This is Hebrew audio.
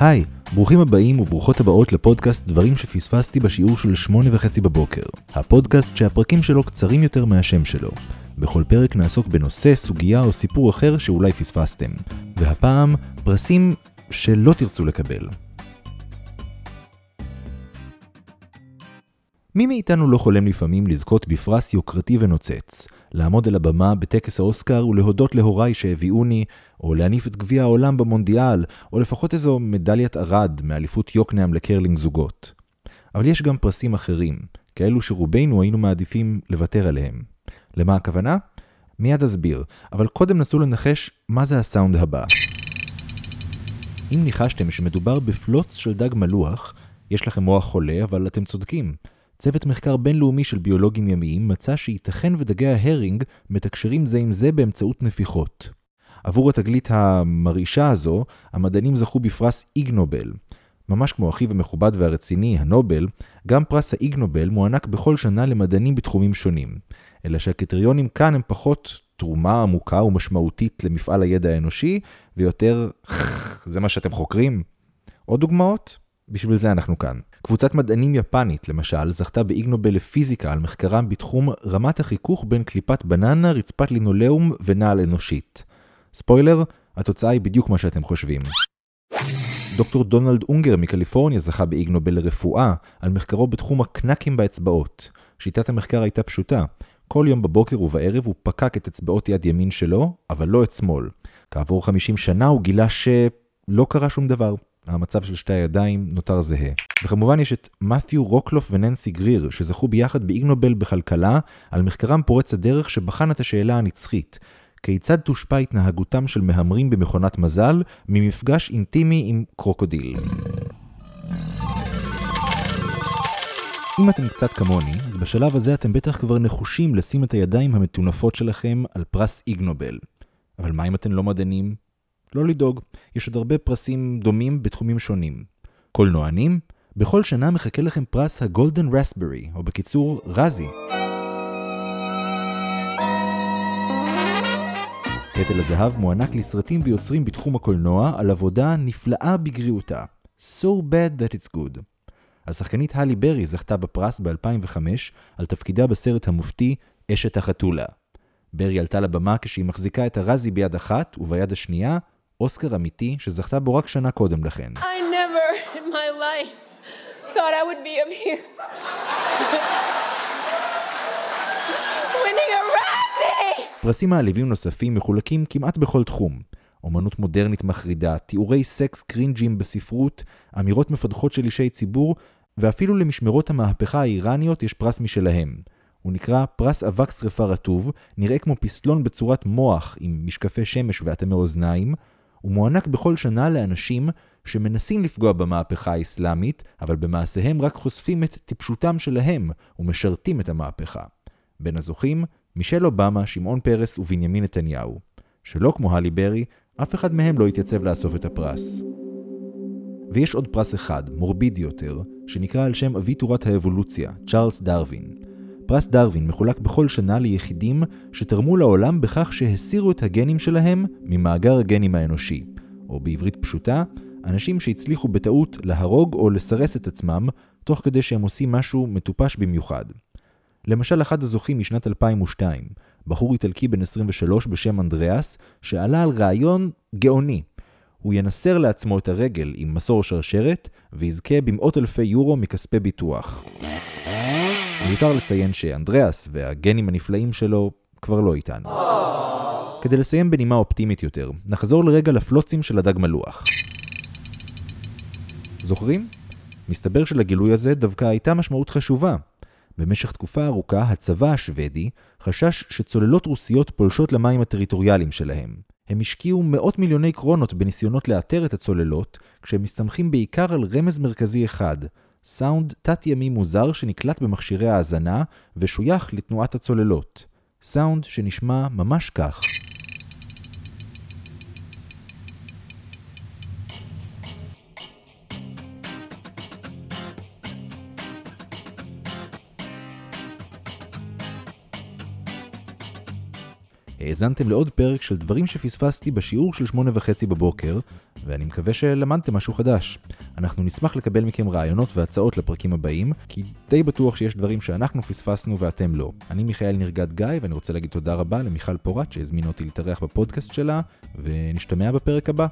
היי, ברוכים הבאים וברוכות הבאות לפודקאסט דברים שפספסתי בשיעור של שמונה וחצי בבוקר. הפודקאסט שהפרקים שלו קצרים יותר מהשם שלו. בכל פרק נעסוק בנושא, סוגיה או סיפור אחר שאולי פספסתם. והפעם, פרסים שלא תרצו לקבל. מי מאיתנו לא חולם לפעמים לזכות בפרס יוקרתי ונוצץ, לעמוד על הבמה בטקס האוסקר ולהודות להוריי שהביאוני, או להניף את גביע העולם במונדיאל, או לפחות איזו מדליית ארד מאליפות יוקנעם לקרלינג זוגות. אבל יש גם פרסים אחרים, כאלו שרובנו היינו מעדיפים לוותר עליהם. למה הכוונה? מיד אסביר, אבל קודם נסו לנחש מה זה הסאונד הבא. אם ניחשתם שמדובר בפלוץ של דג מלוח, יש לכם מוח חולה, אבל אתם צודקים. צוות מחקר בינלאומי של ביולוגים ימיים מצא שייתכן ודגי ההרינג מתקשרים זה עם זה באמצעות נפיחות. עבור התגלית המרעישה הזו, המדענים זכו בפרס איגנובל. ממש כמו אחיו המכובד והרציני, הנובל, גם פרס האיגנובל מוענק בכל שנה למדענים בתחומים שונים. אלא שהקריטריונים כאן הם פחות תרומה עמוקה ומשמעותית למפעל הידע האנושי, ויותר, זה מה שאתם חוקרים? עוד דוגמאות? בשביל זה אנחנו כאן. קבוצת מדענים יפנית, למשל, זכתה באיגנובל לפיזיקה על מחקרם בתחום רמת החיכוך בין קליפת בננה, רצפת לינולאום ונעל אנושית. ספוילר, התוצאה היא בדיוק מה שאתם חושבים. דוקטור דונלד אונגר מקליפורניה זכה באיגנובל לרפואה על מחקרו בתחום הקנקים באצבעות. שיטת המחקר הייתה פשוטה. כל יום בבוקר ובערב הוא פקק את אצבעות יד ימין שלו, אבל לא את שמאל. כעבור 50 שנה הוא גילה שלא קרה שום דבר. המצב של שתי הידיים נותר זהה. וכמובן יש את מת'יו רוקלוף וננסי גריר, שזכו ביחד באיגנובל בכלכלה, על מחקרם פורץ הדרך שבחן את השאלה הנצחית. כיצד תושפע התנהגותם של מהמרים במכונת מזל ממפגש אינטימי עם קרוקודיל. אם אתם קצת כמוני, אז בשלב הזה אתם בטח כבר נחושים לשים את הידיים המטונפות שלכם על פרס איגנובל. אבל מה אם אתם לא מדענים? לא לדאוג, יש עוד הרבה פרסים דומים בתחומים שונים. קולנוענים? בכל שנה מחכה לכם פרס הגולדן רסברי, או בקיצור, רזי. פטל הזהב מוענק לסרטים ויוצרים בתחום הקולנוע על עבודה נפלאה בגריעותה. So bad that it's good. השחקנית הלי ברי זכתה בפרס ב-2005 על תפקידה בסרט המופתי אשת החתולה. ברי עלתה לבמה כשהיא מחזיקה את הרזי ביד אחת, וביד השנייה, אוסקר אמיתי שזכתה בו רק שנה קודם לכן. I never in my life thought I would be up here. winning a Razzie! פרסים מעליבים נוספים מחולקים כמעט בכל תחום. אומנות מודרנית מחרידה, תיאורי סקס קרינג'ים בספרות, אמירות מפתחות של אישי ציבור, ואפילו למשמרות המהפכה האיראניות יש פרס משלהם. הוא נקרא פרס אבק שרפה רטוב, נראה כמו פסלון בצורת מוח עם משקפי שמש ואטמי אוזניים, הוא מוענק בכל שנה לאנשים שמנסים לפגוע במהפכה האסלאמית, אבל במעשיהם רק חושפים את טיפשותם שלהם ומשרתים את המהפכה. בין הזוכים, מישל אובמה, שמעון פרס ובנימין נתניהו. שלא כמו הלי ברי, אף אחד מהם לא התייצב לאסוף את הפרס. ויש עוד פרס אחד, מורבידי יותר, שנקרא על שם אבי תורת האבולוציה, צ'ארלס דרווין. פרס דרווין מחולק בכל שנה ליחידים שתרמו לעולם בכך שהסירו את הגנים שלהם ממאגר הגנים האנושי, או בעברית פשוטה, אנשים שהצליחו בטעות להרוג או לסרס את עצמם, תוך כדי שהם עושים משהו מטופש במיוחד. למשל, אחד הזוכים משנת 2002, בחור איטלקי בן 23 בשם אנדריאס, שעלה על רעיון גאוני. הוא ינסר לעצמו את הרגל עם מסור שרשרת, ויזכה במאות אלפי יורו מכספי ביטוח. מיותר לציין שאנדריאס והגנים הנפלאים שלו כבר לא איתנו. כדי לסיים בנימה אופטימית יותר, נחזור לרגע לפלוצים של הדג מלוח. זוכרים? מסתבר שלגילוי הזה דווקא הייתה משמעות חשובה. במשך תקופה ארוכה הצבא השוודי חשש שצוללות רוסיות פולשות למים הטריטוריאליים שלהם. הם השקיעו מאות מיליוני קרונות בניסיונות לאתר את הצוללות, כשהם מסתמכים בעיקר על רמז מרכזי אחד, סאונד תת-ימי מוזר שנקלט במכשירי ההאזנה ושוייך לתנועת הצוללות. סאונד שנשמע ממש כך. האזנתם לעוד פרק של דברים שפספסתי בשיעור של שמונה וחצי בבוקר, ואני מקווה שלמדתם משהו חדש. אנחנו נשמח לקבל מכם רעיונות והצעות לפרקים הבאים, כי די בטוח שיש דברים שאנחנו פספסנו ואתם לא. אני מיכאל נרגד גיא, ואני רוצה להגיד תודה רבה למיכל פורט שהזמינה אותי להתארח בפודקאסט שלה, ונשתמע בפרק הבא.